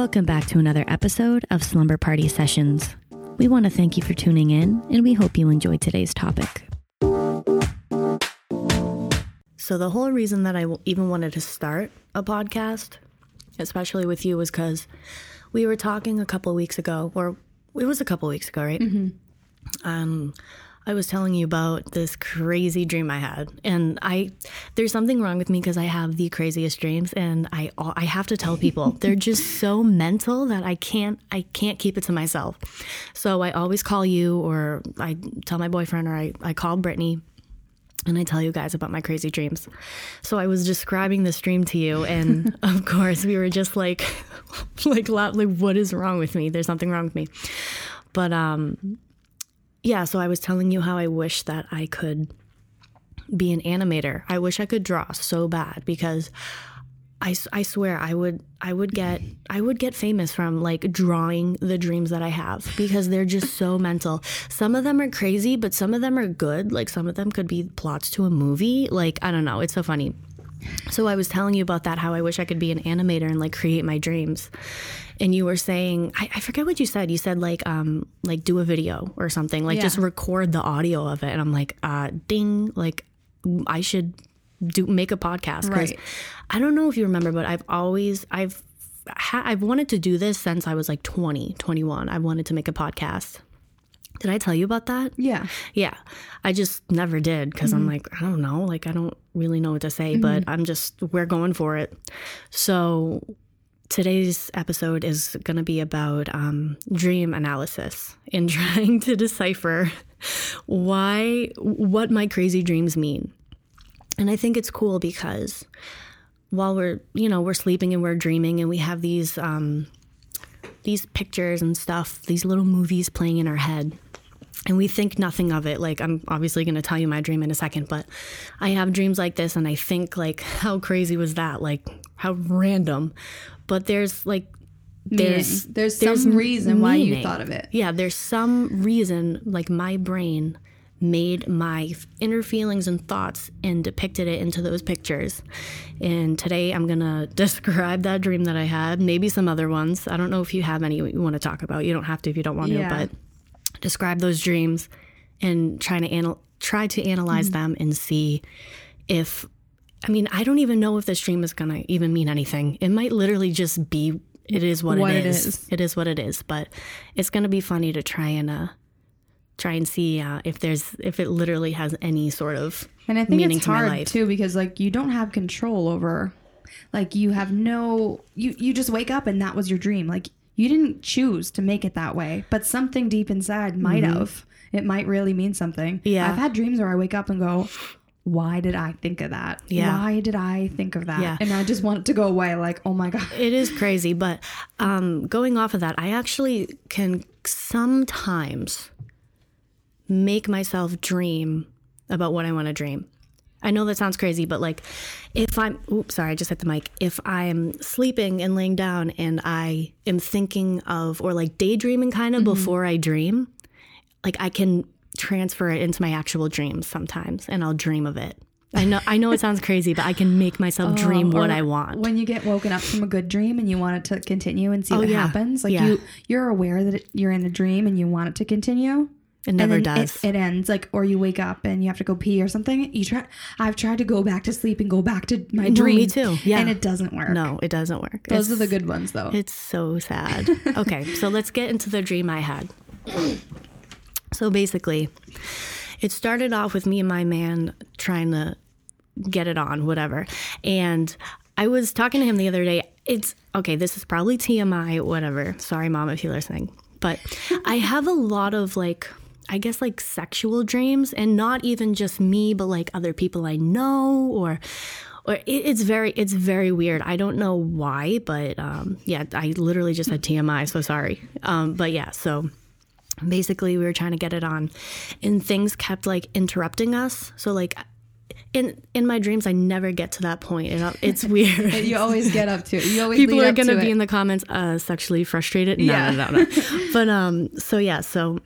Welcome back to another episode of Slumber Party Sessions. We want to thank you for tuning in, and we hope you enjoyed today's topic. So, the whole reason that I even wanted to start a podcast, especially with you, was because we were talking a couple weeks ago, or it was a couple weeks ago, right? Um, I was telling you about this crazy dream I had, and I there's something wrong with me because I have the craziest dreams, and I I have to tell people they're just so mental that I can't I can't keep it to myself. So I always call you, or I tell my boyfriend, or I I call Brittany, and I tell you guys about my crazy dreams. So I was describing this dream to you, and of course we were just like, like, like, what is wrong with me? There's something wrong with me. But um, yeah. So I was telling you how I wish that I could be an animator. I wish I could draw so bad because I, I swear I would I would get I would get famous from like drawing the dreams that I have because they're just so mental. Some of them are crazy, but some of them are good. Like some of them could be plots to a movie. Like I don't know, it's so funny. So I was telling you about that how I wish I could be an animator and like create my dreams. And you were saying I, I forget what you said. You said like um like do a video or something. Like Yeah. just record the audio of it. And I'm like, uh ding, like I should do make a podcast because Right. I don't know if you remember, but I've always I've ha- I've wanted to do this since I was like 20, 21. I wanted to make a podcast. Did I tell you about that? Yeah. Yeah. I just never did because I'm like, I don't know. Like, I don't really know what to say, but I'm just, we're going for it. So, today's episode is going to be about um, dream analysis and trying to decipher why, what my crazy dreams mean. And I think it's cool because while we're, you know, we're sleeping and we're dreaming and we have these, um, these pictures and stuff, these little movies playing in our head and we think nothing of it like i'm obviously going to tell you my dream in a second but i have dreams like this and i think like how crazy was that like how random but there's like there's There's, there's some reason why you thought of it. yeah there's some reason like my brain made my inner feelings and thoughts and depicted it into those pictures and today i'm going to describe that dream that i had maybe some other ones i don't know if you have any you want to talk about you don't have to if you don't want Yeah. to but describe those dreams and trying to anal- try to analyze Mm-hmm. them and see if I mean I don't even know if this dream is gonna even mean anything. It might literally just be it is what, What it it is. is. It is what it is. But it's gonna be funny to try and uh try and see uh, if there's if it literally has any sort of And I think meaning it's to hard too because like you don't have control over like you have no you you just wake up and that was your dream. Like you didn't choose to make it that way, but something deep inside might have. It might really mean something. Mm-hmm. Yeah. I've had dreams where I wake up and go, why did I think of that? Yeah. Why did I think of that? Yeah. And I just want it to go away like, oh my god. It is crazy, but um, going off of that, I actually can sometimes make myself dream about what I want to dream. I know that sounds crazy, but like if I'm, oops, sorry, I just hit the mic. If I'm sleeping and laying down and I am thinking of, or like daydreaming kind of before I dream, like I can transfer it into my actual dreams sometimes and I'll dream of it. I know, I know it sounds crazy, but I can make myself oh, dream what I want. When you get woken up from a good dream and you want it to continue and see oh, what Oh, yeah. happens, like Yeah. you you're aware that it, you're in a dream and you want it to continue. It never and does. It, it ends like, or you wake up and you have to go pee or something. You try. I've tried to go back to sleep and go back to my No, dream. me too. Yeah. and it doesn't work. No, it doesn't work. those it's, are the good ones though. It's so sad. okay, so let's get into the dream I had. So basically, it started off with me and my man trying to get it on, whatever. And I was talking to him the other day. It's okay, this is probably TMI, whatever. Sorry, mom, if you're listening. But I have a lot of like, I guess like sexual dreams, and not even just me, but like other people I know or or it's very it's very weird i don't know why but um yeah i literally just had tmi so sorry um but yeah so basically we were trying to get it on and things kept like interrupting us. So like in in my dreams i never get to that point and it's weird. you always get up to it. You always people are gonna to be it. in the comments uh sexually frustrated? No Yeah. no no no. But um so yeah so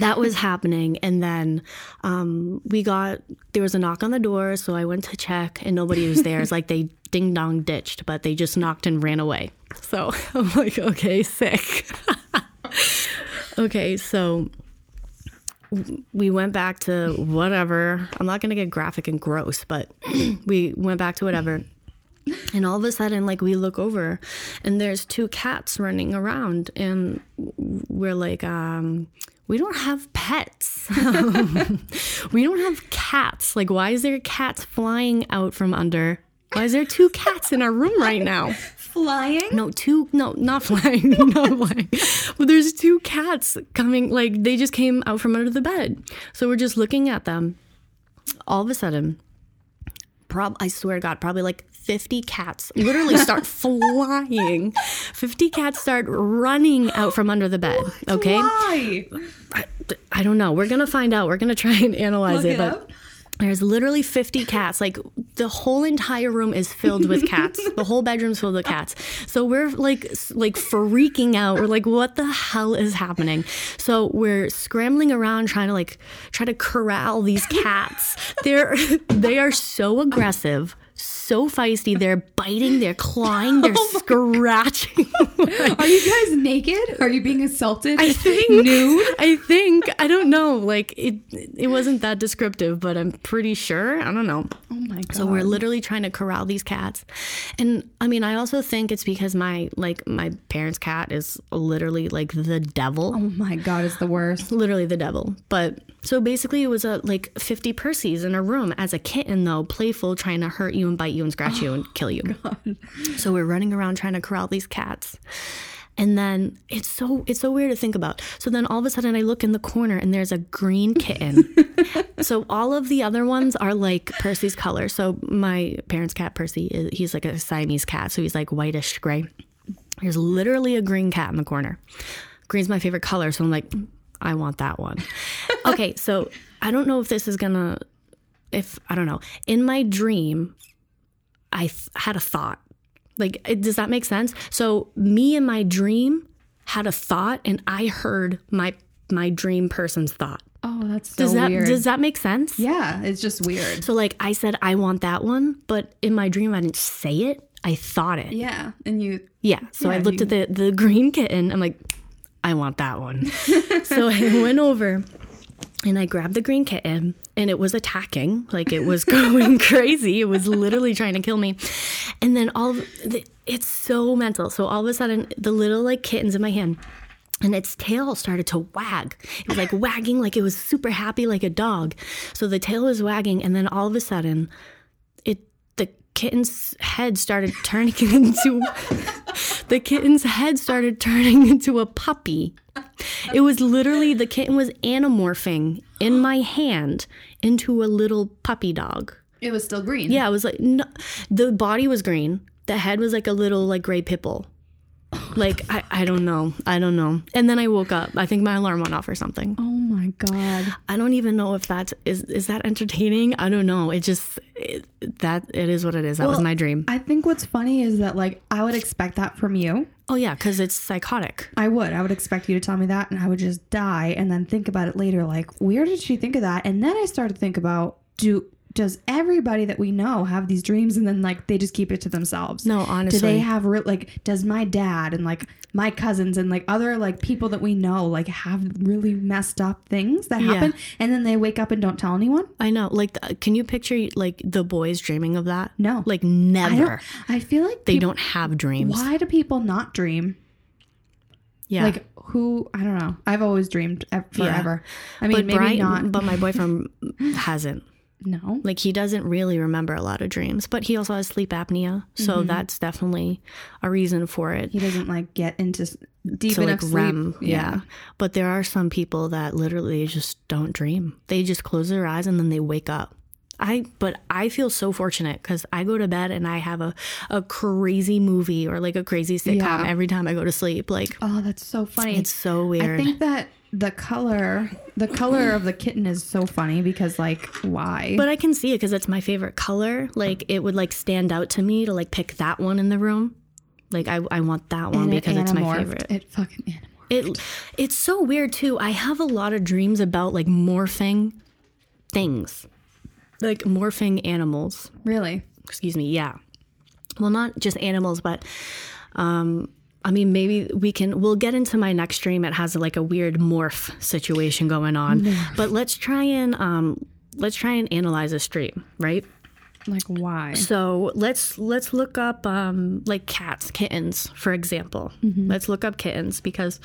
that was happening and then um, we got there was a knock on the door so i went to check and nobody was there. It's like they ding dong ditched but they just knocked and ran away. So i'm like okay sick okay so we went back to whatever i'm not going to get graphic and gross but we went back to whatever and all of a sudden like we look over and there's two cats running around and we're like um we don't have pets. we don't have cats. Like, why is there cats flying out from under? Why is there two cats in our room right now? Flying? No, two, no, not flying, not flying. But there's two cats coming, like, they just came out from under the bed. So we're just looking at them. All of a sudden, prob- I swear to God, probably like 50 cats literally start flying. 50 cats start running out from under the bed. Okay. Why? I, I don't know. We're going to find out. We're going to try and analyze Look it. it but. There's literally 50 cats. Like the whole entire room is filled with cats. the whole bedroom's filled with cats. So we're like like freaking out. We're like what the hell is happening? So we're scrambling around trying to like try to corral these cats. They're they are so aggressive. So feisty. They're biting, they're clawing, they're oh scratching. Are you guys naked? Are you being assaulted? I think nude. I think I don't know. Like it, it wasn't that descriptive, but I'm pretty sure. I don't know. Oh my god. So we're literally trying to corral these cats, and I mean, I also think it's because my like my parents' cat is literally like the devil, Oh my god, it's the worst. literally the devil. But so basically, it was a like 50 Percy's in a room as a kitten, though, playful, trying to hurt you and bite you and scratch you and oh, kill you. So we're running around trying to corral these cats. And then it's so it's so weird to think about. So then all of a sudden I look in the corner and there's a green kitten. so all of the other ones are like Percy's color. So my parents' cat Percy, is, he's like a Siamese cat, so he's like whitish gray. There's literally a green cat in the corner. Green's my favorite color, so I'm like, I want that one. okay, so I don't know if this is gonna, if I don't know. In my dream, I th- had a thought. Like, it- does that make sense? So me in my dream had a thought, and I heard my my dream person's thought. Oh, that's so Does that weird. does that make sense? yeah, it's just weird. So like I said, I want that one, but in my dream I didn't say it. I thought it. Yeah, and you. Yeah. So I Yeah, looked at the the green kitten. I'm like, I want that one. so I went over and I grabbed the green kitten and it was attacking. Like it was going crazy. It was literally trying to kill me. And then all the, it's so mental. So all of a sudden the little like kittens in my hand and its tail started to wag. It was like wagging like it was super happy like a dog. So the tail was wagging and then all of a sudden kitten's head started turning into the kitten's head started turning into a puppy. It was literally the kitten was animorphing in my hand into a little puppy dog. It was still green. Yeah, it was like no, the body was green. The head was like a little like gray pipple. Like I, I don't know. I don't know. And then I woke up. I think my alarm went off or something. Oh my god. I don't even know if that's is is that entertaining. I don't know. It just it, that it is what it is. That was my dream. I think what's funny is that like I would expect that from you. Oh yeah, because it's psychotic. I would. I would expect you to tell me that and I would just die and then think about it later like where did she think of that? And then I started to think about do does everybody that we know have these dreams and then like they just keep it to themselves? No, honestly. Do they have real like does my dad and like my cousins and like other like people that we know like have really messed up things that Yeah. happen and then they wake up and don't tell anyone? I know. Like, th- can you picture like the boys dreaming of that? No. Like never. don't I feel like They peop- don't have dreams. Why do people not dream? Yeah. Like who? I don't know. I've always dreamed forever. I mean, but maybe Brian, not. but my boyfriend hasn't. No. Like he doesn't really remember a lot of dreams, but he also has sleep apnea, so Mm-hmm. that's definitely a reason for it. He doesn't like get into deep enough like sleep. REM, yeah. But there are some people that literally just don't dream. They just close their eyes and then they wake up. I but I feel so fortunate because I go to bed and I have a, a crazy movie or like a crazy sitcom Yeah. every time I go to sleep. Like Oh, that's so funny. it's so weird. I think that the color, the color of the kitten is so funny because like why? But I can see it because it's my favorite color. Like it would like stand out to me to like pick that one in the room. Like I, I want that one And it because it's my favorite. It fucking animorphed. It it's so weird too. I have a lot of dreams about like morphing things. Like morphing animals. Really? Excuse me. Yeah. Well, not just animals, but um I mean, maybe we can. We'll get into my next dream. It has like a weird morph situation going on. But let's try and um, let's try and analyze a dream, right? Like why? So let's let's look up um, like cats, kittens, for example. Let's look up kittens because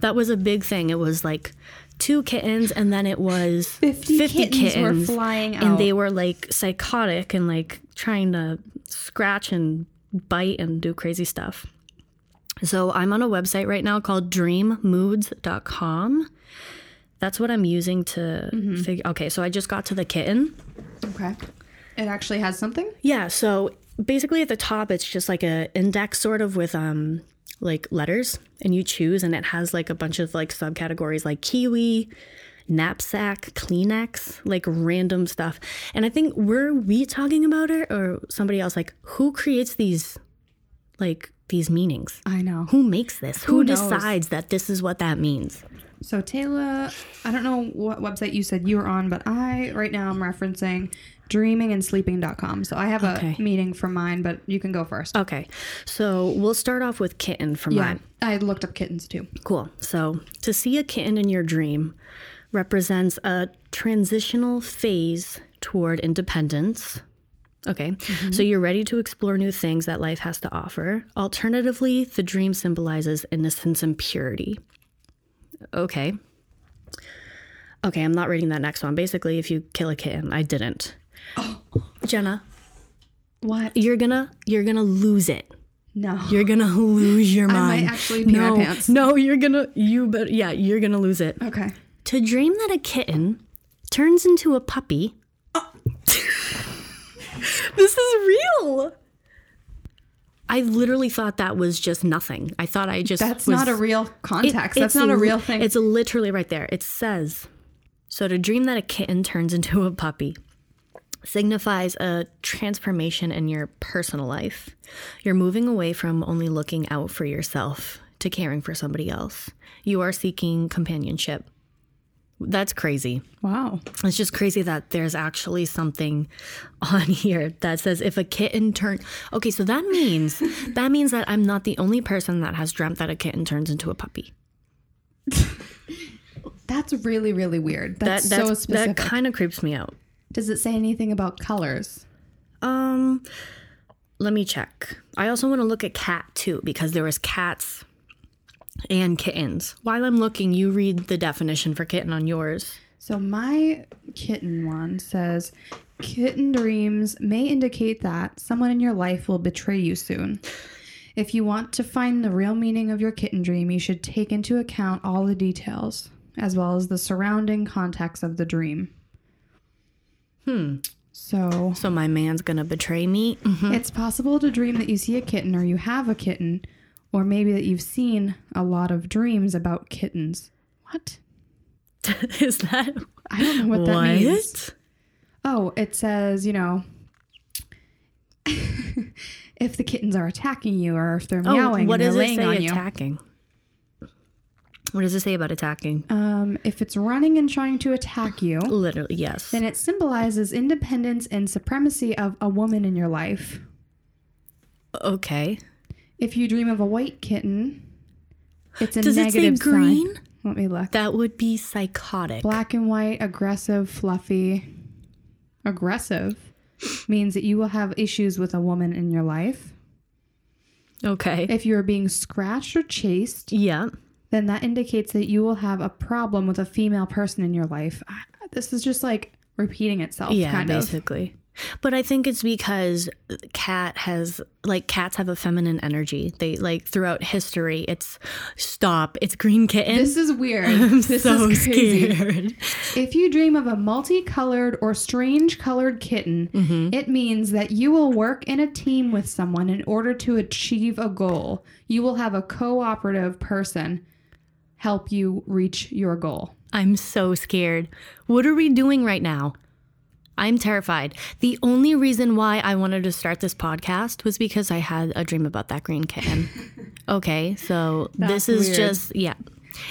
that was a big thing. It was like two kittens, and then it was 50 50 kittens were flying and they were like psychotic and like trying to scratch and bite and do crazy stuff. So I'm on a website right now called dreammoods.com. That's what I'm using to Mm-hmm. figure. Okay, so I just got to the kitten. Okay. It actually has something? Yeah, so basically at the top it's just like a index sort of with um like letters and you choose and it has like a bunch of like subcategories like kiwi, knapsack, Kleenex, like random stuff. And I think were we talking about it or somebody else like who creates these like these meanings? I know. Who makes this? Who, Who decides that this is what that means? So Tayla, I don't know what website you said you were on, but I right now I'm referencing dreamingandsleeping.com. So I have a Okay. meeting for mine, but you can go first. Okay. So we'll start off with kitten for yeah. mine. I looked up kittens too. Cool. So, to see a kitten in your dream represents a transitional phase toward independence. Okay. Mm-hmm. So, you're ready to explore new things that life has to offer. Alternatively, the dream symbolizes innocence and purity. Okay. Okay, I'm not reading that next one. Basically, if you kill a kitten, I didn't. Jenna, What? you're gonna you're gonna lose it. No. You're gonna lose your mind. I mind. might actually pee my pants. No, you're gonna you but yeah, you're gonna lose it. Okay. To dream that a kitten turns into a puppy. this is real. I literally thought that was just nothing. I thought I just That's was- not a real it- context. That's not a li- real thing. It's literally right there. It says, so to dream that a kitten turns into a puppy signifies a transformation in your personal life. You're moving away from only looking out for yourself to caring for somebody else. You are seeking companionship. That's crazy. wow. It's just crazy that there's actually something on here that says if a kitten turns Okay, so that means that means that I'm not the only person that has dreamt that a kitten turns into a puppy. That's really, really weird. That That's, that's, so specific. that kind of creeps me out. Does it say anything about colors? Um let me check. I also want to look at cat too because there was cats and kittens. While I'm looking, you read the definition for kitten on yours. So my kitten one says kitten dreams may indicate that someone in your life will betray you soon. If you want to find the real meaning of your kitten dream, you should take into account all the details as well as the surrounding context of the dream. Hmm. So So my man's going to betray me. it's possible to dream that you see a kitten or you have a kitten, or maybe that you've seen a lot of dreams about kittens. What? Is that I don't know what that what? means. Oh, it says, you know, if the kittens are attacking you or if they're meowing Oh, what does it say on you. attacking? What does it say about attacking? Um, if it's running and trying to attack you, Literally, yes. then it symbolizes independence and supremacy of a woman in your life. Okay. If you dream of a white kitten, it's a Does it say negative green? sign. Let me look. That would be psychotic. Black and white, aggressive, fluffy. Aggressive means that you will have issues with a woman in your life. Okay. If you are being scratched or chased, yeah. then that indicates that you will have a problem with a female person in your life. This is just like repeating itself, Yeah, kind of. But I think it's because cat has like cats have a feminine energy. They like throughout history it's stop, it's green kitten. This is weird. I'm this so is crazy. scared. If you dream of a multicolored or strange colored kitten, Mm-hmm. it means that you will work in a team with someone in order to achieve a goal. You will have a cooperative person help you reach your goal. I'm so scared. What are we doing right now? I'm terrified. The only reason why I wanted to start this podcast was because I had a dream about that green kitten. okay, so That's this is weird. just yeah.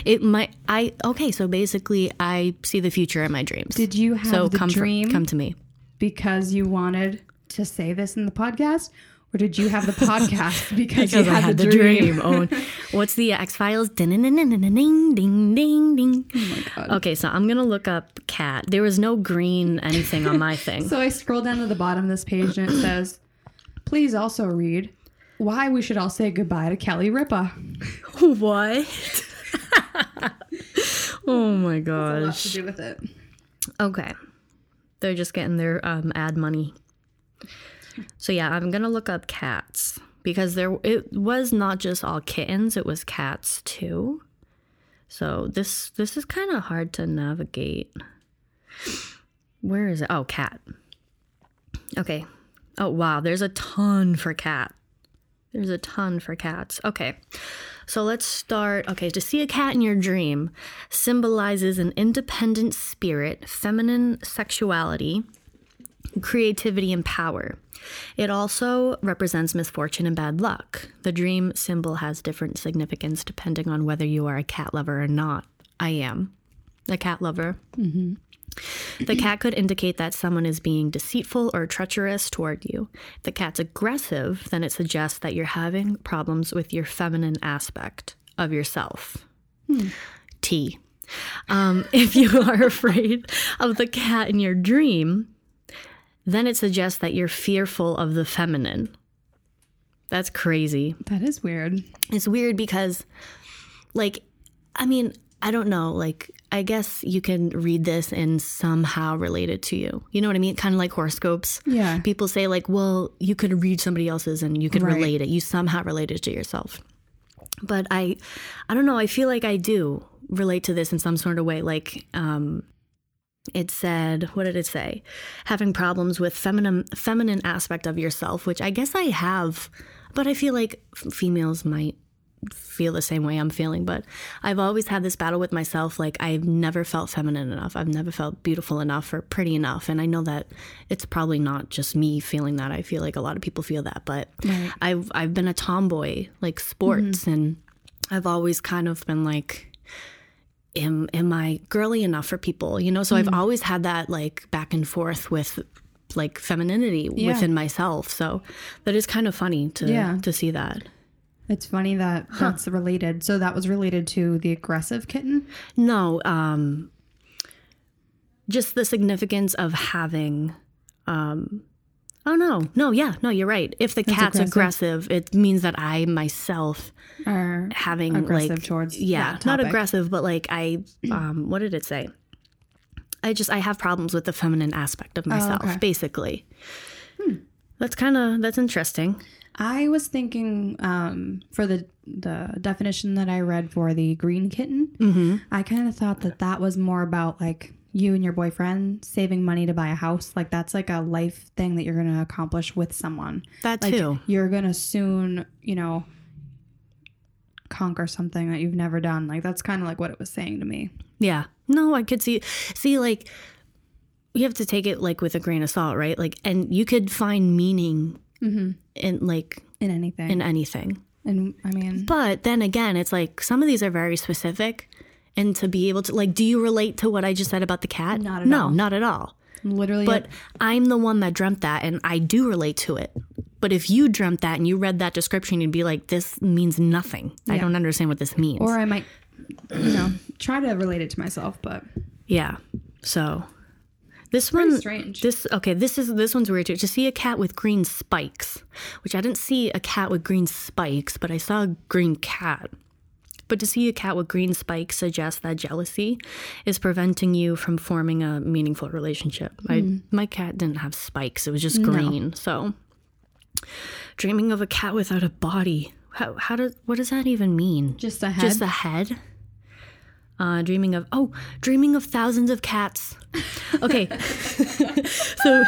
It might. I okay. So basically, I see the future in my dreams. Did you have so the come for- dream come to me. because you wanted to say this in the podcast, or did you have the podcast because, you Because I had, had the, the dream? dream. oh, what's the X Files? Ding ding ding ding ding ding ding ding. Oh my god. Okay, so I'm gonna look up cat. There was no green anything on my thing. So I scroll down to the bottom of this page and it says, "Please also read why we should all say goodbye to Kelly Ripa." what? oh my gosh. to do with it. Okay. They're just getting their um, ad money. So yeah, I'm gonna look up cats because there it was not just all kittens; it was cats too. So this this is kind of hard to navigate. Where is it? Oh, cat. Okay. Oh wow, there's a ton for cat. There's a ton for cats. Okay. So let's start. Okay, to see a cat in your dream symbolizes an independent spirit, feminine sexuality, creativity, and power. It also represents misfortune and bad luck. The dream symbol has different significance depending on whether you are a cat lover or not. I am a cat lover. The cat could indicate that someone is being deceitful or treacherous toward you. If the cat's aggressive, then it suggests that you're having problems with your feminine aspect of yourself. T. Um, if you are afraid of the cat in your dream, then it suggests that you're fearful of the feminine. That's crazy. That is weird. It's weird because, like, I mean, I don't know. Like, I guess you can read this and somehow relate it to you. You know what I mean? Kind of like horoscopes. Yeah. People say, like, well, you could read somebody else's and you could Right. relate it. You somehow relate it to yourself. But I, I don't know. I feel like I do relate to this in some sort of way. Like, um, it said, what did it say? Having problems with feminine feminine aspect of yourself, which I guess I have, but I feel like females might feel the same way I'm feeling, but I've always had this battle with myself like I've never felt feminine enough. I've never felt beautiful enough or pretty enough, and I know that it's probably not just me feeling that. I feel like a lot of people feel that, but Right. I've I've been a tomboy, like mm-hmm. sports and I've always kind of been like am am I girly enough for people? You know, so I've always had that like back and forth with like femininity Yeah. within myself. So that is kind of funny to Yeah. to see that. It's funny that that's related. So that was related to the aggressive kitten. No, um just the significance of having um Oh no. No, yeah. No, you're right. If the cat's aggressive. aggressive, it means that I myself are having Aggressive like towards yeah not aggressive but like i um what did it say i just i have problems with the feminine aspect of myself Oh, okay. Hmm. basically that's kind of that's interesting I was thinking um, for the the definition that I read for the green kitten, mm-hmm. I kind of thought that that was more about like you and your boyfriend saving money to buy a house. Like that's like a life thing that you're going to accomplish with someone. that Like too you're going to soon, you know, conquer something that you've never done. Like that's kind of like what it was saying to me. yeah no i could see see like you have to take it like with a grain of salt right like and you could find meaning Mm-hmm. in like In anything. in anything and I mean, but then again it's like some of these are very specific and to be able to like do you relate to what i just said about the cat Not at no all. not at all literally, But I'm the one that dreamt that and I do relate to it. But if you dreamt that and you read that description, you'd be like, this means nothing. I don't understand what this means. or I might, you know, try to relate it to myself, but yeah. So this pretty one strange. this okay, this is this one's weird too. To see a cat with green spikes, which I didn't see a cat with green spikes, but I saw a green cat. But to see a cat with green spikes suggests that jealousy is preventing you from forming a meaningful relationship. Hmm. I, my cat didn't have spikes, it was just green. So, dreaming of a cat without a body. How, how does, what does that even mean? just a head. Just a head? Uh, dreaming of, oh, dreaming of thousands of cats. Okay. so,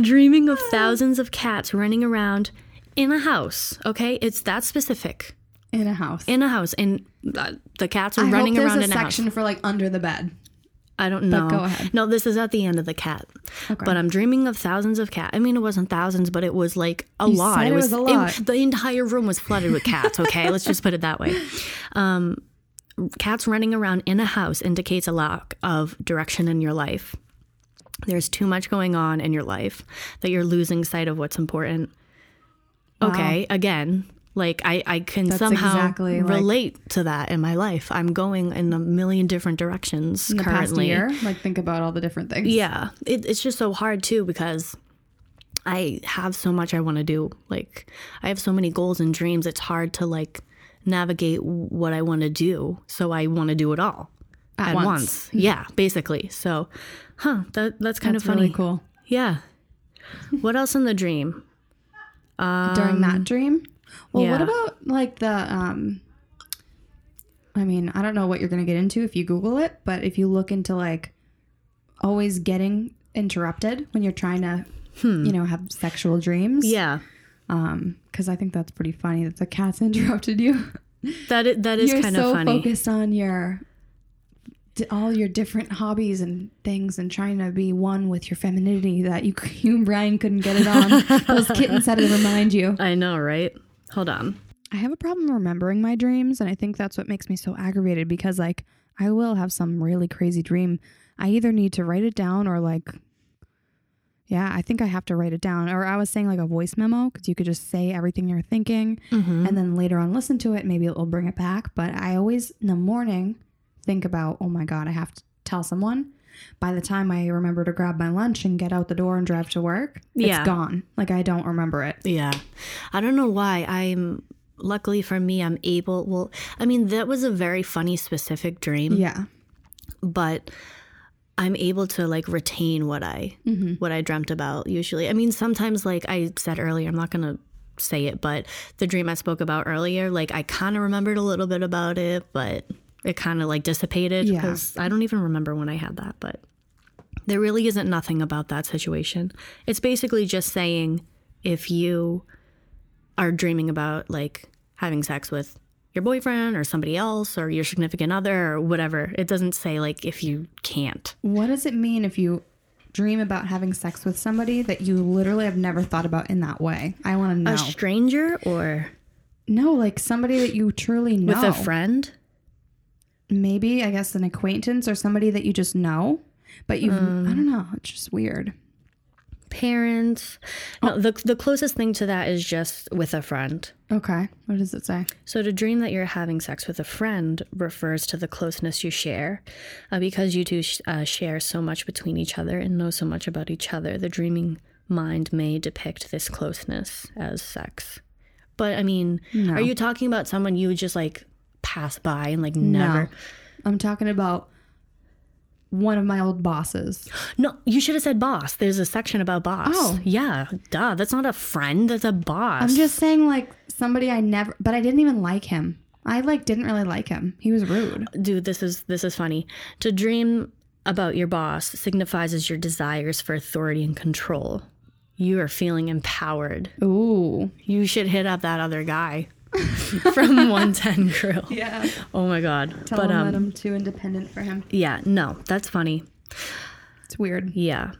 dreaming of thousands of cats running around in a house. Okay. It's that specific. In a house. In a house. And uh, the cats are I running hope there's around a in a house. section for like under the bed. I don't know. go ahead. No, this is at the end of the cat. Okay. But I'm dreaming of thousands of cats. I mean, it wasn't thousands, but it was like a You lot. said it was a lot. the entire room was flooded with cats. Okay, let's just put it that way. Um, cats running around in a house indicates a lack of direction in your life. There's too much going on in your life that you're losing sight of what's important. Okay, again, like I, I can That's somehow exactly, like- relate to that in my life. I'm going in a million different directions In the past currently. year, like think about all the different things. Yeah, it, it's just so hard too because I have so much I want to do. Like, I have so many goals and dreams. It's hard to like navigate what I want to do. So I want to do it all At once. Yeah, basically. So, huh? That that's kind That's of funny. really cool. Yeah. what else in the dream? During that um, dream. Well, what Um, about like the um I mean, I don't know what you're going to get into if you Google it, but if you look into like always getting interrupted when you're trying to, you know, have sexual dreams. Hmm. Yeah, Um, because I think that's pretty funny that the cat's interrupted you. that is, that is you're kind so of funny. focused on your all your different hobbies and things and trying to be one with your femininity that you you and Brian couldn't get it on. Those kittens had to remind you. I know, right? Hold on. I have a problem remembering my dreams, and I think that's what makes me so aggravated because, like, I will have some really crazy dream. I either need to write it down or, like, yeah, I think I have to write it down. Or I was saying, like, a voice memo because you could just say everything you're thinking Mm-hmm. and then later on listen to it. Maybe it will bring it back. But I always, in the morning, think about, oh my God, I have to tell someone. By the time I remember to grab my lunch and get out the door and drive to work, Yeah. it's gone. Like, I don't remember it. Yeah. I don't know why. I'm luckily for me, I'm able. Well, I mean, that was a very funny, specific dream, Yeah. but I'm able to like retain what I mm-hmm. what I dreamt about. Usually, I mean, sometimes like I said earlier, I'm not gonna say it, but the dream I spoke about earlier, like I kind of remembered a little bit about it, but it kind of like dissipated Yeah. because I don't even remember when I had that. But there really isn't nothing about that situation. It's basically just saying if you are dreaming about like having sex with your boyfriend or somebody else or your significant other or whatever. It doesn't say like if you can't. What does it mean if you dream about having sex with somebody that you literally have never thought about in that way? I want to know. A stranger or no, like somebody that you truly know. with a friend? Maybe, I guess, an acquaintance or somebody that you just know, but you, Um, I don't know. It's just weird. Parents. No, the the closest thing to that is just with a friend. Okay. What does it say? So to dream that you're having sex with a friend refers to the closeness you share, uh, because you two sh- uh, share so much between each other and know so much about each other. The dreaming mind may depict this closeness as sex. But I mean, No. are you talking about someone you would just like pass by and like never? No. I'm talking about one of my old bosses. No, you should have said boss. There's a section about boss. Oh. yeah, duh. That's not a friend. That's a boss. I'm just saying, like, somebody I never, but I didn't even like him. I, like, didn't really like him. He was rude. dude this is this is funny to dream about your boss signifies as your desires for authority and control you are feeling empowered Ooh. you should hit up that other guy from 110 grill. Yeah. oh my god. Tell but him um that I'm too independent for him. yeah no that's funny. It's weird. yeah.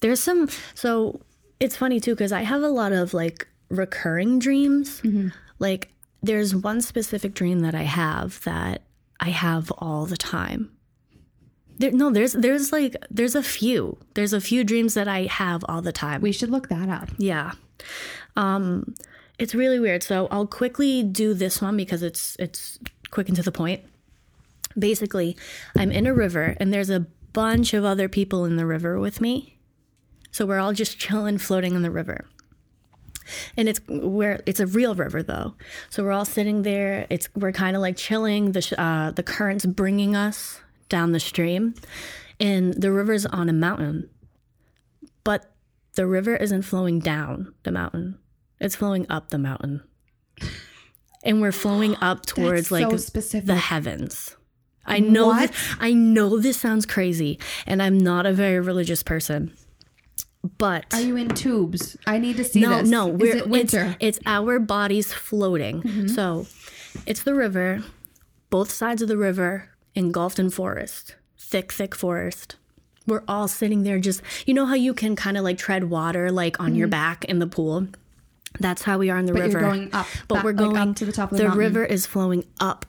There's some so it's funny too because i have a lot of like recurring dreams. Like there's one specific dream that i have that i have all the time. There, no there's there's like there's a few. There's a few dreams that i have all the time. We should look that up. yeah. Um it's really weird. So i'll quickly do this one because it's it's quick and to the point. Basically i'm in a river and there's a bunch of other people in the river with me. So we're all just chilling floating in the river. And it's where it's a real river though. So we're all sitting there. It's we're kind of like chilling. The uh, the currents bringing us down the stream and the river's on a mountain but the river isn't flowing down the mountain it's flowing up the mountain and we're flowing up towards so like specific. the heavens i know What? this, i know this sounds crazy and i'm not a very religious person but Are you in tubes? I need to see no, this. no, Is we're it winter? Mm-hmm. It's, it's our bodies floating. So it's the river, both sides of the river engulfed in forest, thick, thick forest. We're all sitting there just, you know how you can kind of like tread water like on your back in the pool? That's how we are in the. But river. you're going up, But back- we're like, going up to the top of the mountain. The mountain. river is flowing up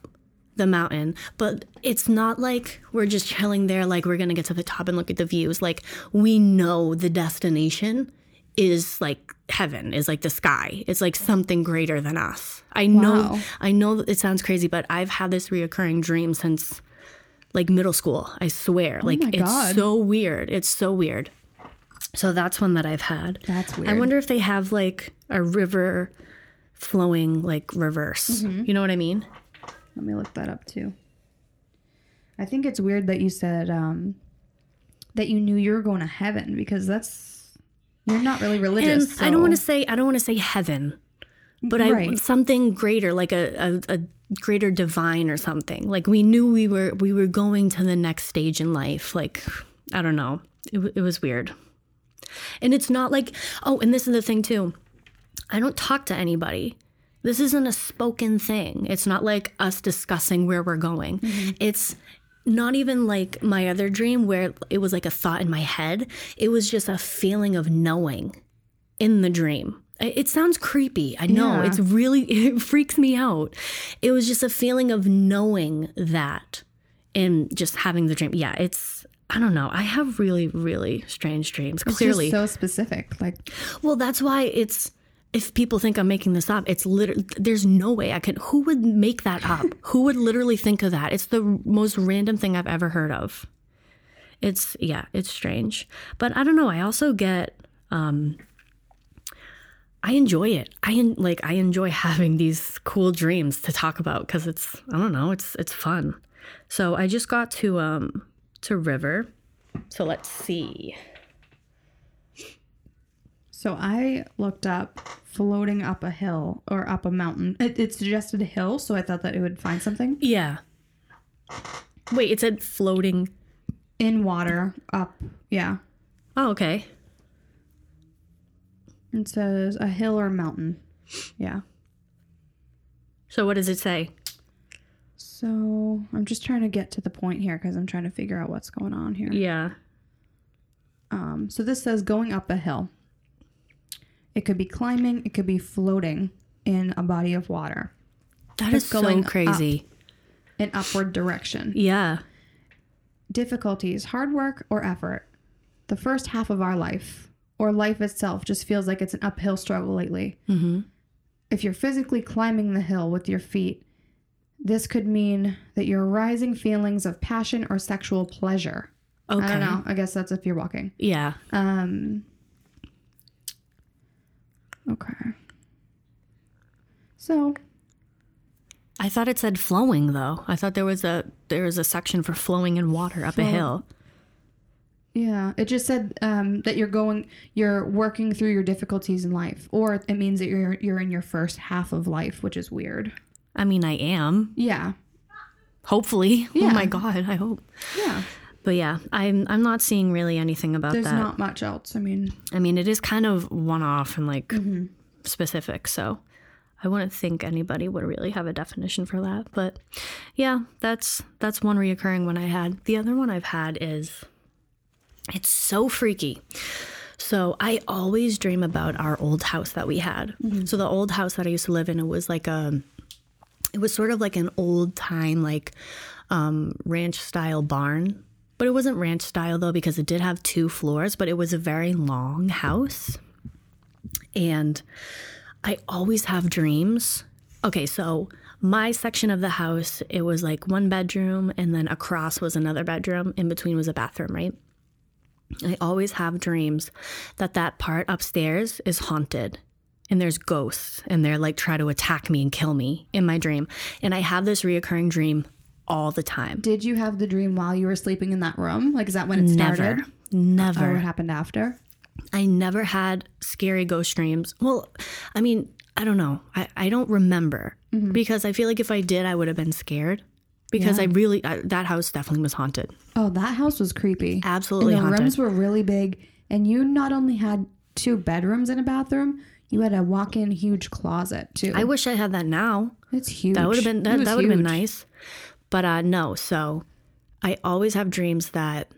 the mountain, but it's not like we're just chilling there, like we're gonna get to the top and look at the views. Like we know the destination is like heaven, is like the sky. It's like something greater than us. I know, I know that it sounds crazy, but I've had this reoccurring dream since like middle school. I swear. Oh like my it's so weird. It's so weird. So that's one that I've had. That's weird. I wonder if they have like a river flowing like reverse. Mm-hmm. You know what I mean? Let me look that up too. I think it's weird that you said um, that you knew you were going to heaven because that's you're not really And religious. I don't want to say I don't want to say heaven, but I something greater, like a, a, a greater divine or something. Like we knew we were we were going to the next stage in life. Like I don't know, it, it was weird. And it's not like oh, and this is the thing too. I don't talk to anybody. This isn't a spoken thing. It's not like us discussing where we're going. Mm-hmm. It's not even like my other dream where it was like a thought in my head. It was just a feeling of knowing in the dream. It sounds creepy. I know. Yeah. It's really, it freaks me out. It was just a feeling of knowing that and just having the dream. Yeah, it's, I don't know. I have really, really strange dreams. It's Clearly. so specific. Like Well, that's why it's if people think I'm making this up, it's literally there's no way I could. Who would make that up? who would literally think of that? It's the most random thing I've ever heard of. It's yeah, it's strange, but I don't know. I also get. um I enjoy it. I en- like I enjoy having these cool dreams to talk about because it's I don't know it's it's fun. So I just got to um to River. So let's see. so, I looked up floating up a hill or up a mountain. It, it suggested a hill, so I thought that it would find something Yeah. Wait, it said floating. in water up. Yeah, Oh, okay. it says a hill or mountain. Yeah. So what does it say? So I'm just trying to get to the point here because I'm trying to figure out what's going on here. Yeah. Um, so this says going up a hill. It could be climbing, it could be floating in a body of water, That is so going crazy. in upward direction. Yeah. Difficulties, hard work, or effort. The first half of our life, or life itself, just feels like it's an uphill struggle lately. Mm-hmm. If you're physically climbing the hill with your feet, this could mean that you're rising feelings of passion or sexual pleasure. Okay. I don't know. I guess that's if you're walking. Yeah. Um. Okay. So I thought it said flowing though. I thought there was a there was a section for flowing in water up a hill. yeah, it just said um, that you're going, you're working through your difficulties in life, or it means that you're you're in your first half of life, which is weird. I mean, I am. Yeah. Hopefully. Yeah. Oh my god, I hope. Yeah. But yeah, I'm I'm not seeing really anything about There's that. There's not much else. I mean, I mean, it is kind of one off and like Mm-hmm. specific, so I wouldn't think anybody would really have a definition for that. But yeah, that's that's one reoccurring one I had. The other one I've had is it's so freaky. So I always dream about our old house that we had. So the old house that I used to live in, it was like a it was sort of like an old time like um, ranch style barn but it wasn't ranch style though because it did have two floors but it was a very long house. And i always have dreams. Okay so my section of the house it was like one bedroom and then across was another bedroom. In between was a bathroom right? I always have dreams that that part upstairs is haunted and there's ghosts and they're like try to attack me and kill me in my dream and i have this reoccurring dream all the time did you have the dream while you were sleeping in that room? Like, is that when it started? never never Or what happened after? I never had scary ghost dreams. Well, I mean, I don't know. I, I don't remember mm-hmm. because I feel like if I did, I would have been scared because I really, I, that house definitely was haunted. Oh, that house was creepy. Absolutely and the haunted. rooms were really big, and you not only had two bedrooms and a bathroom, you had a walk-in huge closet too. I wish I had that now. it's huge. That would have been that, that would have been nice. But uh no, so I always have dreams that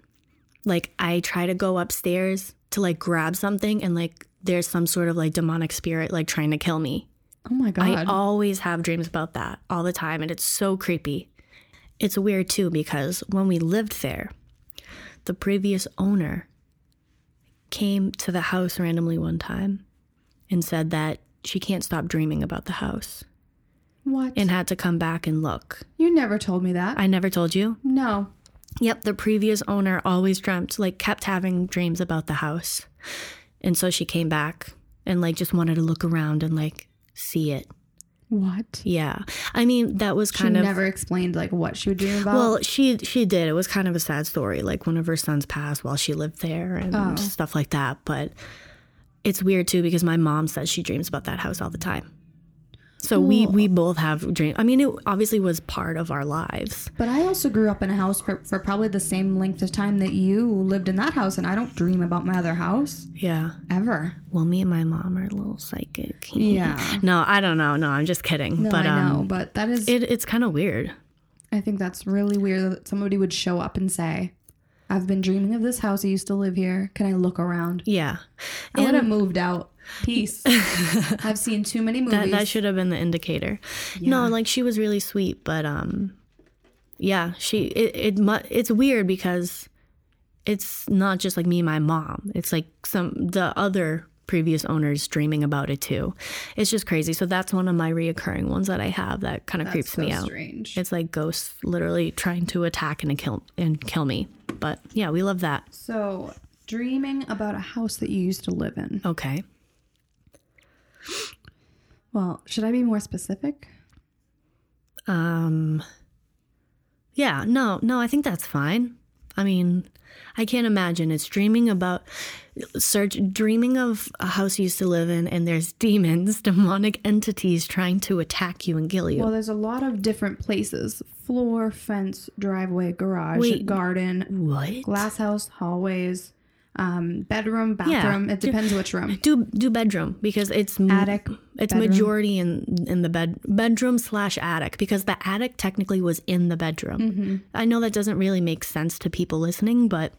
like I try to go upstairs to like grab something and like there's some sort of like demonic spirit like trying to kill me. Oh my god! I always have dreams about that all the time and it's so creepy. it's weird too because when we lived there, the previous owner came to the house randomly one time and said that she can't stop dreaming about the house What? and had to come back and look. you never told me that. I never told you? no. Yep, the previous owner always dreamt, like, kept having dreams about the house. And so she came back and, like, just wanted to look around and, like, see it. What? Yeah. I mean, that was She kind of. never explained like what she would dream about. Well, she she did. It was kind of a sad story. Like one of her sons passed while she lived there and Oh. stuff like that. But it's weird too because my mom says she dreams about that house all the time. So we we both have dreams. I mean, it obviously was part of our lives. But I also grew up in a house for, for probably the same length of time that you lived in that house, and I don't dream about my other house Yeah. ever. Well, me and my mom are a little psychic. Yeah. No, I don't know. No, I'm just kidding. No, but I know, um, but that is. it it's kind of weird. I think that's really weird that somebody would show up and say, "I've been dreaming of this house. I used to live here. Can I look around?" Yeah. I would have moved out. Peace. I've seen too many movies. That that should have been the indicator. No, like she was really sweet, but um, yeah, she it it it's weird because it's not just like me and my mom. It's like some the other previous owners dreaming about it too. It's just crazy. So that's one of my reoccurring ones that I have that kind of creeps so me out. strange. It's like ghosts literally trying to attack and kill and kill me. But yeah, we love that. So, dreaming about a house that you used to live in. Okay. Well, should I be more specific? Um Yeah, no, no, I think that's fine. I mean, I can't imagine it's dreaming about search dreaming of a house you used to live in and there's demons, demonic entities trying to attack you and kill you. Well, there's a lot of different places floor, fence, driveway, garage, Wait. garden, what? glass house, hallways, um, bedroom, Yeah. bathroom. It depends which room. Do do bedroom because it's m- Attic, It's bedroom. majority in in the bed bedroom slash attic because the attic technically was in the bedroom. Mm-hmm. I know that doesn't really make sense to people listening, but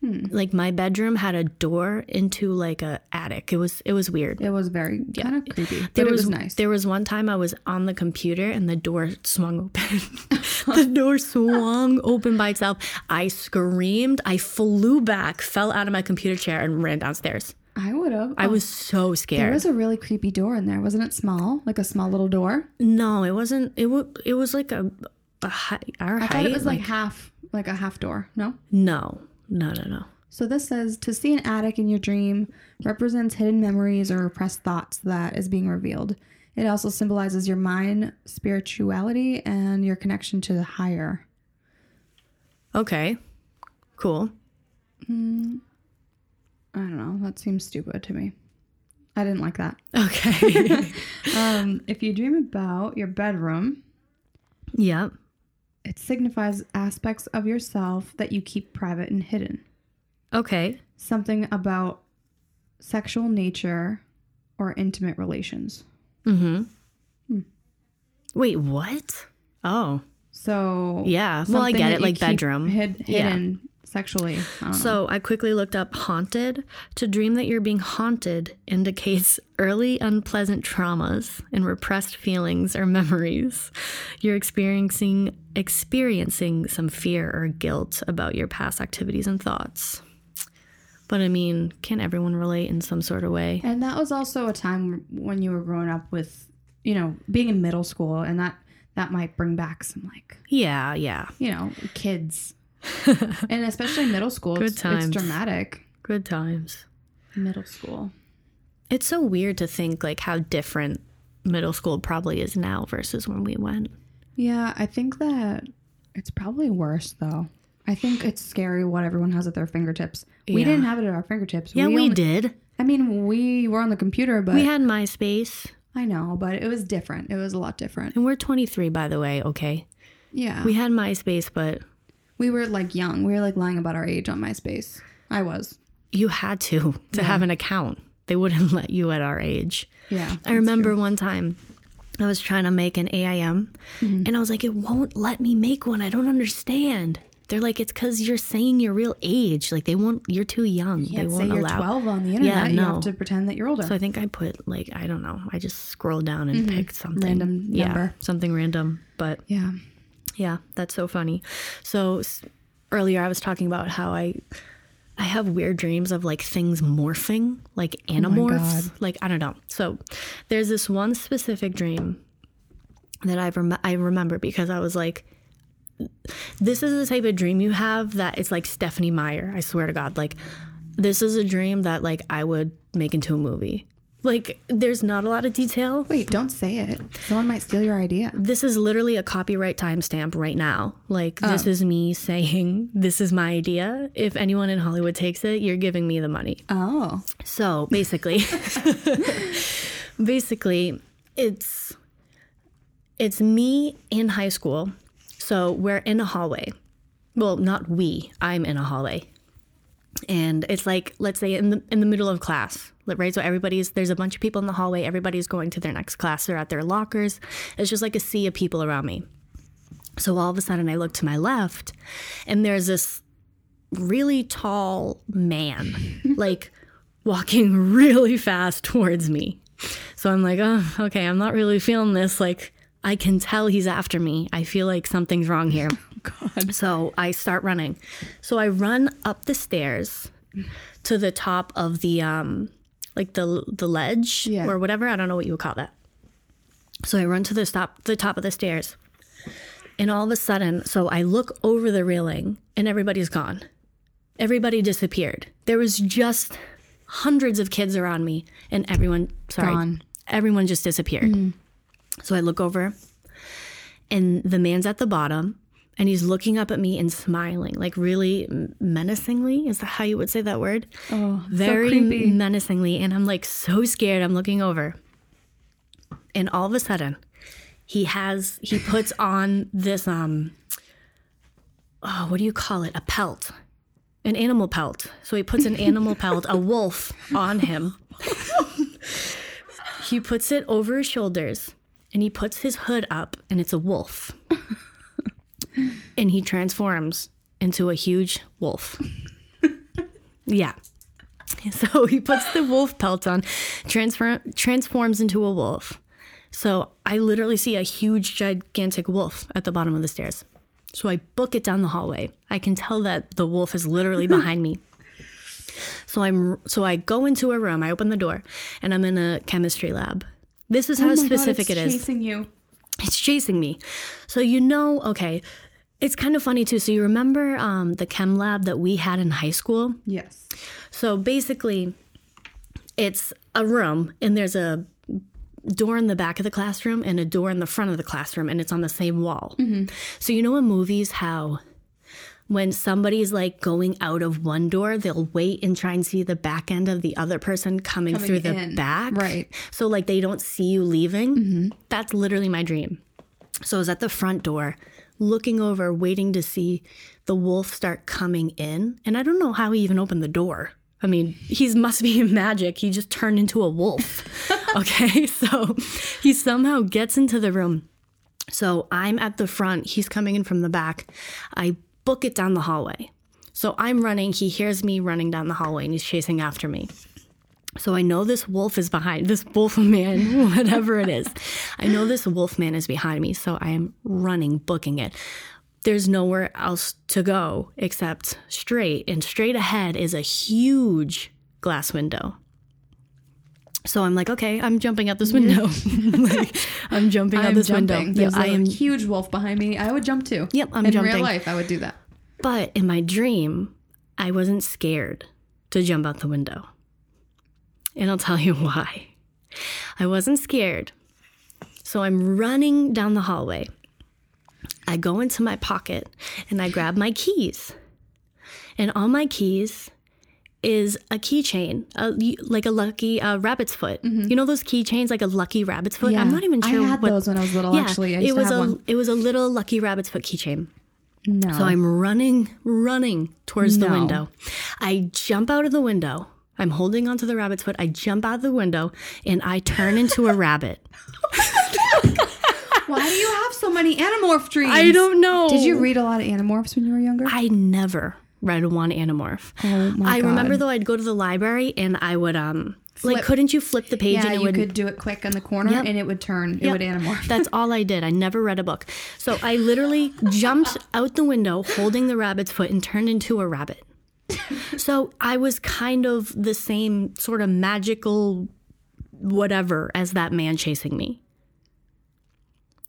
Hmm. like my bedroom had a door into like a attic. It was it was weird. It was very kind of creepy, There it was, was nice. There was one time I was on the computer and the door swung open. the door swung open by itself. I screamed. I flew back, fell out of my computer chair, and ran downstairs. I would have. I was oh, so scared. There was a really creepy door in there, wasn't it? Small, like a small little door. no, it wasn't. It was. It was like a, a high, our I height. thought it was like, half, like a half door. No. no, no, no, no. So this says to see an attic in your dream represents hidden memories or repressed thoughts that is being revealed. It also symbolizes your mind, spirituality, and your connection to the higher. Okay, cool. Hmm. I don't know. That seems stupid to me. I didn't like that. Okay. Um, if you dream about your bedroom, yep. it signifies aspects of yourself that you keep private and hidden. Okay. Something about sexual nature or intimate relations. Mm-hmm. Wait, what? Oh, So yeah. Well, I get it. Like bedroom. hid, Yeah. hidden sexually. I. So I quickly looked up haunted. To dream that you're being haunted indicates early unpleasant traumas and repressed feelings or memories. You're experiencing experiencing some fear or guilt about your past activities and thoughts. But I mean, can everyone relate in some sort of way? And that was also a time when you were growing up with, you know, being in middle school, and that that might bring back some like, Yeah, yeah. you know, kids, and especially middle school. Good it's, times. it's dramatic. Good times. Middle school. It's so weird to think like how different middle school probably is now versus when we went. Yeah, I think that it's probably worse though. I think it's scary what everyone has at their fingertips. We Yeah. didn't have it at our fingertips. Yeah, we, only- did. I mean, we were on the computer, but We had MySpace. I know, but it was different. It was a lot different. And we're 23, by the way, okay? Yeah. We had MySpace, but We were like young. We were like lying about our age on MySpace. I was. you had to to have an account. They wouldn't let you at our age. Yeah. I remember one time I was trying to make an AIM Mm-hmm. and I was like, it won't let me make one. I don't understand. They're like, it's because you're saying your real age. Like they won't. You're too young. they Can't say won't you're allow. 12 on the internet. You no. have to pretend that you're older. So I think I put like I don't know. I just scrolled down and picked something Mm-hmm. Random yeah, number. something random. But yeah. Yeah, that's so funny. So earlier I was talking about how I I have weird dreams of like things morphing, like oh animorphs. like I don't know. So there's this one specific dream that I rem- I remember because I was like this is the type of dream you have that it's like Stephenie Meyer. I swear to God, like this is a dream that like I would make into a movie. Like there's not a lot of detail. Wait, don't say it. Someone might steal your idea. This is literally a copyright timestamp right now. Like this oh. is me saying this is my idea. If anyone in Hollywood takes it, you're giving me the money. Oh. So basically, basically, it's it's me in high school. So we're in a hallway. Well, not we. I'm in a hallway, and it's like let's say in the in the middle of class, right? So everybody's there's a bunch of people in the hallway. Everybody's going to their next class. They're at their lockers. It's just like a sea of people around me. So all of a sudden, I look to my left, and there's this really tall man, like walking really fast towards me. So I'm like, oh, okay, I'm not really feeling this. Like, I can tell he's after me. I feel like something's wrong here. God. So I start running. So I run up the stairs to the top of the um like the the ledge Yeah. or whatever. I don't know what you would call that. So I run to the top the top of the stairs. And all of a sudden, so I look over the railing and everybody's gone. Everybody disappeared. There was just hundreds of kids around me and everyone sorry. Gone. Everyone just disappeared. Mm. So I look over and the man's at the bottom and he's looking up at me and smiling like really menacingly. Is that how you would say that word? Oh, very so creepy. menacingly. And i'm like so scared. I'm looking over. And all of a sudden he has he puts on this um oh what do you call it? A pelt. An animal pelt. So he puts an animal pelt a wolf on him. He puts it over his shoulders and he puts his hood up and it's a wolf and he transforms into a huge wolf. Yeah. So he puts the wolf pelt on transfer, transforms into a wolf. So i literally see a huge gigantic wolf at the bottom of the stairs. So i book it down the hallway. I can tell that the wolf is literally behind me. So i'm so i go into a room i open the door and i'm in a chemistry lab. This is oh how Oh my God, specific it's it is. Chasing you. it's chasing me. So you know, okay, it's kind of funny too. So you remember um, the chem lab that we had in high school? Yes. So basically, it's a room, and there's a door in the back of the classroom and a door in the front of the classroom, and it's on the same wall. So you know in movies how when somebody's like going out of one door, they'll wait and try and see the back end of the other person coming, Coming through the back. Right. So like they don't see you leaving. That's literally my dream. So I was at the front door, looking over, waiting to see the wolf start coming in. And I don't know how he even opened the door. I mean, he must be magic. He just turned into a wolf. okay. So he somehow gets into the room. So I'm at the front. He's coming in from the back. I book it down the hallway. So I'm running. He hears me running down the hallway and he's chasing after me. So I know this wolf is behind this wolf man, whatever it is. I know this wolf man is behind me. So I am running, booking it. There's nowhere else to go except straight. And straight ahead is a huge glass window. So I'm like, okay, I'm jumping out this mm-hmm. window. like, I'm jumping out I'm this jumping. window. There's I a am huge wolf behind me. I would jump too. Yep, I'm jumping. In jumping. real life, I would do that. But in my dream, I wasn't scared to jump out the window. And I'll tell you why. I wasn't scared. So I'm running down the hallway. I go into my pocket and I grab my keys. And on my keys is a keychain, like a lucky uh, rabbit's foot. You know those keychains, like a lucky rabbit's foot? I'm not even sure Mm-hmm. I had what. those when I was little. actually, I used it was a one. it was a little lucky rabbit's foot keychain. No. So I'm running, running towards the No. window. I jump out of the window. I'm holding onto the rabbit's foot. I jump out of the window and I turn into a rabbit. Why do you have so many Animorph dreams? I don't know. Did you read a lot of Animorphs when you were younger? I never read one Animorph. Oh my I remember though I'd go to the library and I would um flip. like couldn't you flip the page yeah, and it you would could do it quick on the corner Yep. and it would turn. It Yep. would animorph. That's all I did. I never read a book. So I literally jumped out the window holding the rabbit's foot and turned into a rabbit. So I was kind of the same sort of magical whatever as that man chasing me.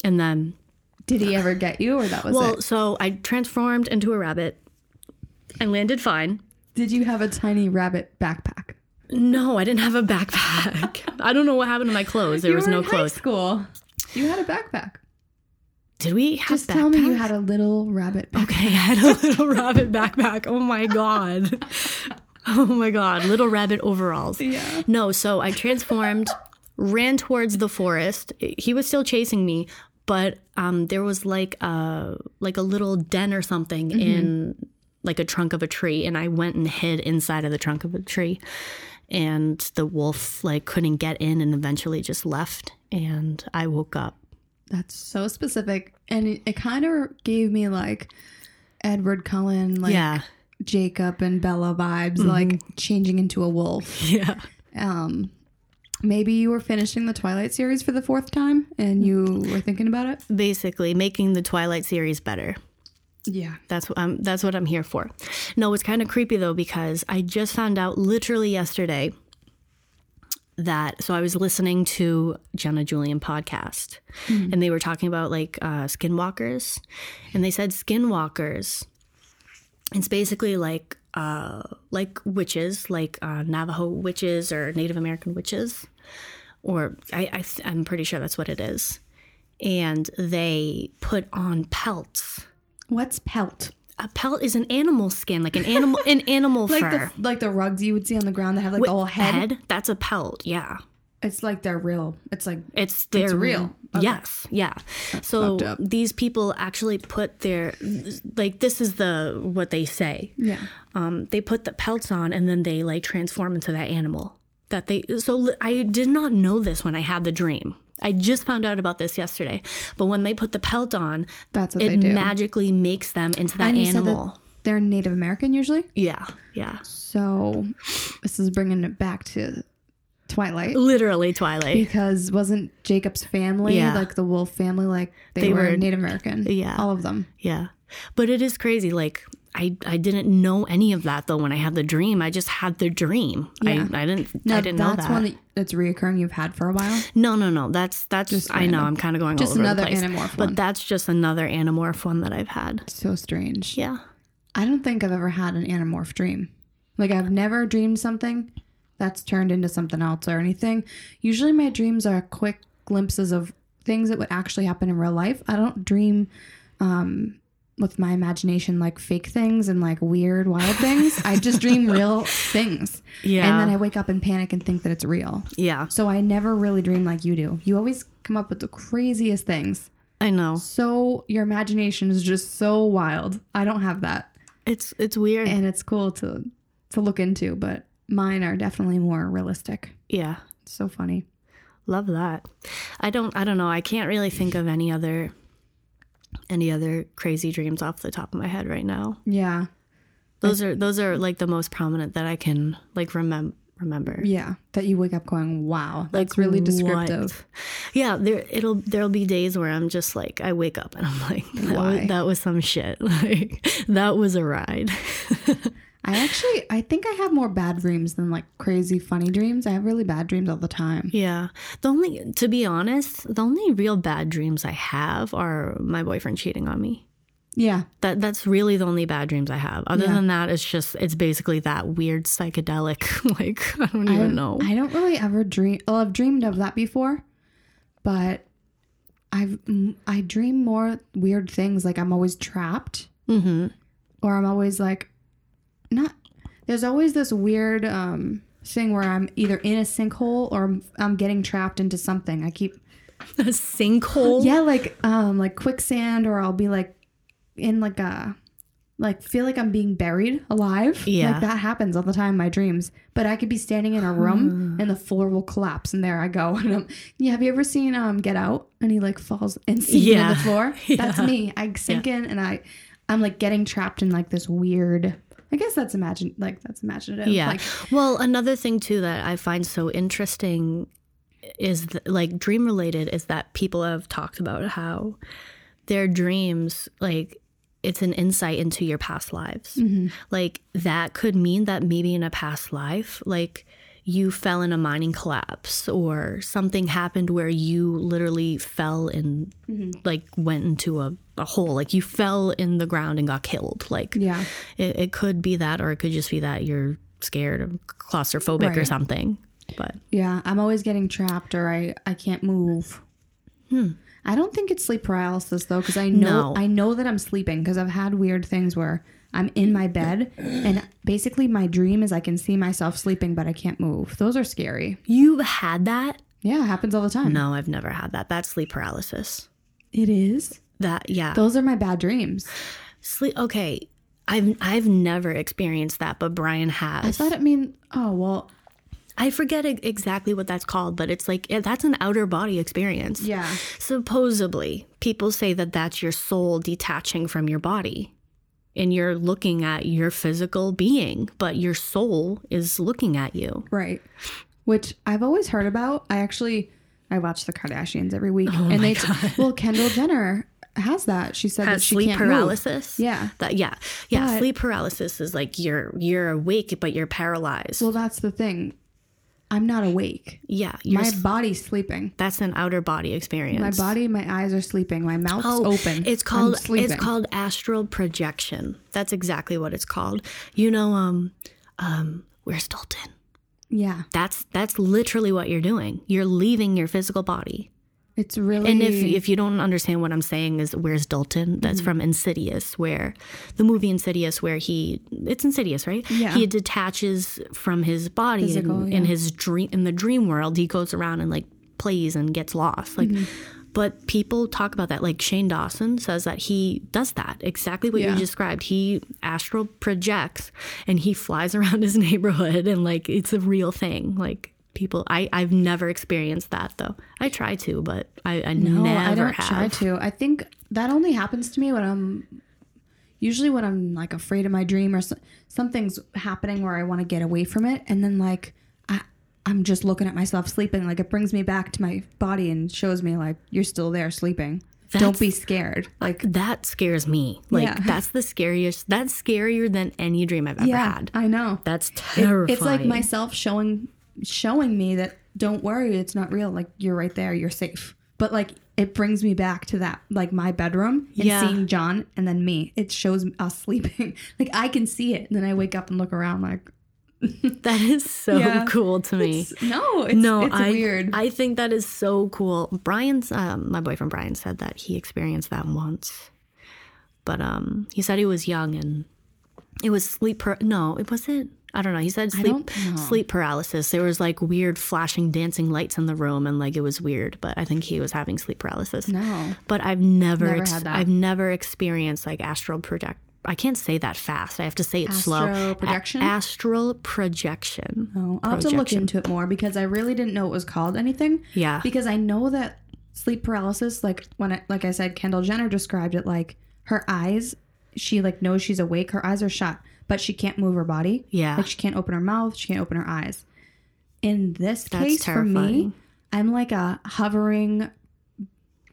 And then, Did he ever get you, or that was well, it? so I transformed into a rabbit. I landed fine. Did you have a tiny rabbit backpack? No, I didn't have a backpack. I don't know what happened to my clothes. There You was no in high clothes. school. You had a backpack. Did we have Just tell me you had a little rabbit backpack. Okay, I had a little rabbit backpack. Oh my god. Oh my god, little rabbit overalls. Yeah. No, so I transformed, ran towards the forest. He was still chasing me, but um, there was like a like a little den or something in like a trunk of a tree, and I went and hid inside of the trunk of a tree. And the wolf like couldn't get in, and eventually just left. And I woke up. That's so specific, and it, it kind of gave me like Edward Cullen, like yeah, Jacob and Bella vibes, like changing into a wolf. yeah. Um, maybe you were finishing the Twilight series for the fourth time, and you were thinking about it. Basically, making the Twilight series better. Yeah. That's what I'm that's what I'm here for. No, it's kind of creepy though because I just found out literally yesterday that so I was listening to Jenna Julien podcast and they were talking about like uh, skinwalkers and they said skinwalkers it's basically like uh, like witches like uh, Navajo witches or Native American witches or I, I th- I'm pretty sure that's what it is and they put on pelts What's pelt? A pelt is an animal skin, like an animal an animal Like fur. the like the rugs you would see on the ground that have like the whole head. That's a pelt. Yeah, It's like they're real. It's like it's they're real. Okay. Yes, yeah. so these people actually put their like this is the what they say. yeah. Um, they put the pelts on and then they like transform into that animal. That they so I did not know this when I had the dream. I just found out about this yesterday. But when they put the pelt on, That's what it magically makes them into that said that animal. they're Native American usually. yeah, yeah. So this is bringing it back to Twilight. Literally Twilight. Because wasn't Jacob's family, Yeah. like the Wolf family, like they, They were, were- Native American? Yeah. All of them. Yeah. But it is crazy. Like I, I didn't know any of that though when I had the dream. I just had the dream. Yeah. I, I didn't No, I didn't know that's that. one that, that's reoccurring you've had for a while. no, no, no. That's that's Just I know. I'm kind of going Just another the place. Animorph but that's just another Animorph one that I've had. So strange. Yeah. I don't think I've ever had an Animorph dream. Like I've never dreamed something that's turned into something else or anything. Usually my dreams are quick glimpses of things that would actually happen in real life. I don't dream um with my imagination like fake things and like weird wild things. I just dream real things. Yeah. And then I wake up and panic and think that it's real. yeah. So I never really dream like you do. You always come up with the craziest things. I know. So your imagination is just so wild. I don't have that It's it's weird. and it's cool to to look into but mine are definitely more realistic yeah. it's so funny Love that. I don't I don't know. I can't really think of any other any other crazy dreams off the top of my head right now. yeah Those are those are like the most prominent that I can like remem- remember. yeah that you wake up going wow that's really what? descriptive Yeah, there it'll there'll be days where I'm just like I wake up and I'm like that, Why? was, that was some shit. Like that was a ride. i actually i think i have more bad dreams than like crazy funny dreams i have really bad dreams all the time yeah. The only to be honest, the only real bad dreams I have are my boyfriend cheating on me. yeah That that's really the only bad dreams I have. Other Yeah. than that, it's just it's basically that weird psychedelic like I don't even know. I don't really ever dream well i've dreamed of that before but i've i dream more weird things like i'm always trapped mm-hmm. or I'm always like not there's always this weird um thing where I'm either in a sinkhole or I'm, I'm getting trapped into something. I keep A sinkhole. yeah, like um like quicksand or I'll be like in like a like feel like I'm being buried alive. Yeah. Like that happens all the time in my dreams. But I could be standing in a room and the floor will collapse and there I go. And I'm yeah, have you ever seen um Get Out and he like falls and sinks Yeah. into the floor? That's Yeah. me. I sink in and I I'm like getting trapped in like this weird I guess that's imagine like that's imaginative. Yeah. Like, well, another thing too that I find so interesting is th- like dream related is that people have talked about how their dreams like it's an insight into your past lives. Mm-hmm. Like that could mean that maybe in a past life, like you fell in a mining collapse or something happened where you literally fell and mm-hmm. like went into a, a hole. Like you fell in the ground and got killed. Like yeah. it, it could be that, or it could just be that you're scared or claustrophobic or something. But Yeah, I'm always getting trapped or I I can't move. Hmm. I don't think it's sleep paralysis though cuz I know No. I know that I'm sleeping cuz I've had weird things where I'm in my bed and basically my dream is I can see myself sleeping but I can't move. Those are scary. you've had that? Yeah, it happens all the time. No, I've never had that. That's sleep paralysis. It is. That yeah, Those are my bad dreams. sleep. Okay, I've I've never experienced that, but Brian has. I thought it mean oh well I forget exactly what that's called, but it's like that's an outer body experience. yeah. Supposedly, people say that that's your soul detaching from your body. And you're looking at your physical being, but your soul is looking at you. Right. Which I've always heard about. I actually I watch the Kardashians every week Oh and they t- well Kendall Jenner has that. She said that she sleep can't move. paralysis. Yeah. That yeah. Yeah, But- sleep paralysis is like you're you're awake but you're paralyzed. Well, that's the thing. I'm not awake. yeah, My s- body's sleeping. that's an outer body experience. My body, my eyes are sleeping. My mouth's Oh, open. It's called it's called astral projection. That's exactly what it's called. You know um um where's Dalton? Yeah. That's that's literally what you're doing. You're leaving your physical body. It's really And if if you don't understand what I'm saying is where's Dalton? That's Mm-hmm. from Insidious, where the movie Insidious, where he it's Insidious, right? Yeah. He detaches from his body Physical, and yeah. in his dream in the dream world. He goes around and like plays and gets lost. Like, Mm-hmm. but people talk about that. Like Shane Dawson says that he does that exactly what Yeah. you described. He astral projects and he flies around his neighborhood and like it's a real thing. Like. People, I I've never experienced that though. I try to, but I, I no, never I don't have. try to. I think that only happens to me when I'm usually when I'm like afraid of my dream or so, something's happening where I want to get away from it, and then like I I'm just looking at myself sleeping. Like it brings me back to my body and shows me like you're still there sleeping. don't be scared. Like uh, That scares me. Like Yeah. that's the scariest. That's scarier than any dream I've ever yeah, had. I know. That's It- terrifying. it's like myself showing showing me that don't worry, it's not real. Like you're right there, you're safe. But like it brings me back to that like my bedroom and Yeah. seeing John and then me. It shows us sleeping. like I can see it, and then I wake up and look around like that is so Yeah. cool to me. it's, no, it's no, it's I weird. I think that is so cool. Brian's um, my boyfriend Brian said that he experienced that once, but um, he said he was young and it was sleep. Per- no, it wasn't. I don't know. He said sleep sleep paralysis. There was like weird flashing, dancing lights in the room, and like it was weird. But I think he was having sleep paralysis. no. But I've never, Never ex- had that. I've never experienced like astral project. I can't say that fast. I have to say it slow. Astral projection? A- astral projection. Oh, I'll have to look into it more because I really didn't know it was called anything. Yeah. Because I know that sleep paralysis, like when it, like I said, Kendall Jenner described it like her eyes, she like knows she's awake, her eyes are shut, but she can't move her body. Yeah. Like she can't open her mouth, she can't open her eyes. In this That's case, for me. I'm like a hovering.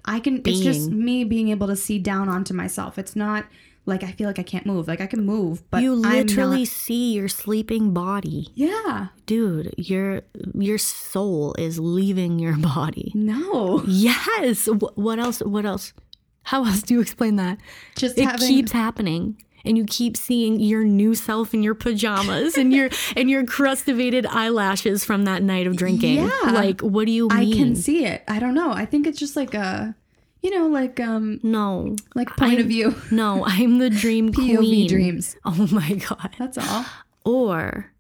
I can. It's just me being able to see down onto myself. It's not like I feel like I can't move. Like I can move, but you literally not- see your sleeping body. yeah. Dude, your your soul is leaving your body. No. Yes. What else? What else? How else do you explain that? Just it having keeps happening. And you keep seeing your new self in your pajamas and your and your crustivated eyelashes from that night of drinking. Yeah. Like, what do you I can see it. I don't know. I think it's just like a, you know, like um, no. like point of view, No, I'm the dream POV queen. dreams. Oh my god. That's all. Or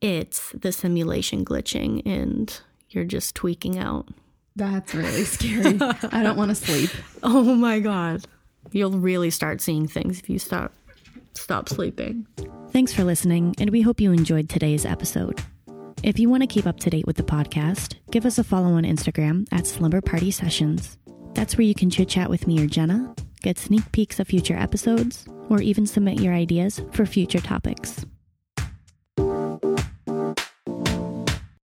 it's the simulation glitching and you're just tweaking out. That's really scary. I don't want to sleep. Oh my god. You'll really start seeing things if you stop stop sleeping. Thanks for listening, and we hope you enjoyed today's episode. If you want to keep up to date with the podcast, give us a follow on Instagram at Slumber Party Sessions. That's where you can chit chat with me or Jenna, get sneak peeks of future episodes, or even submit your ideas for future topics.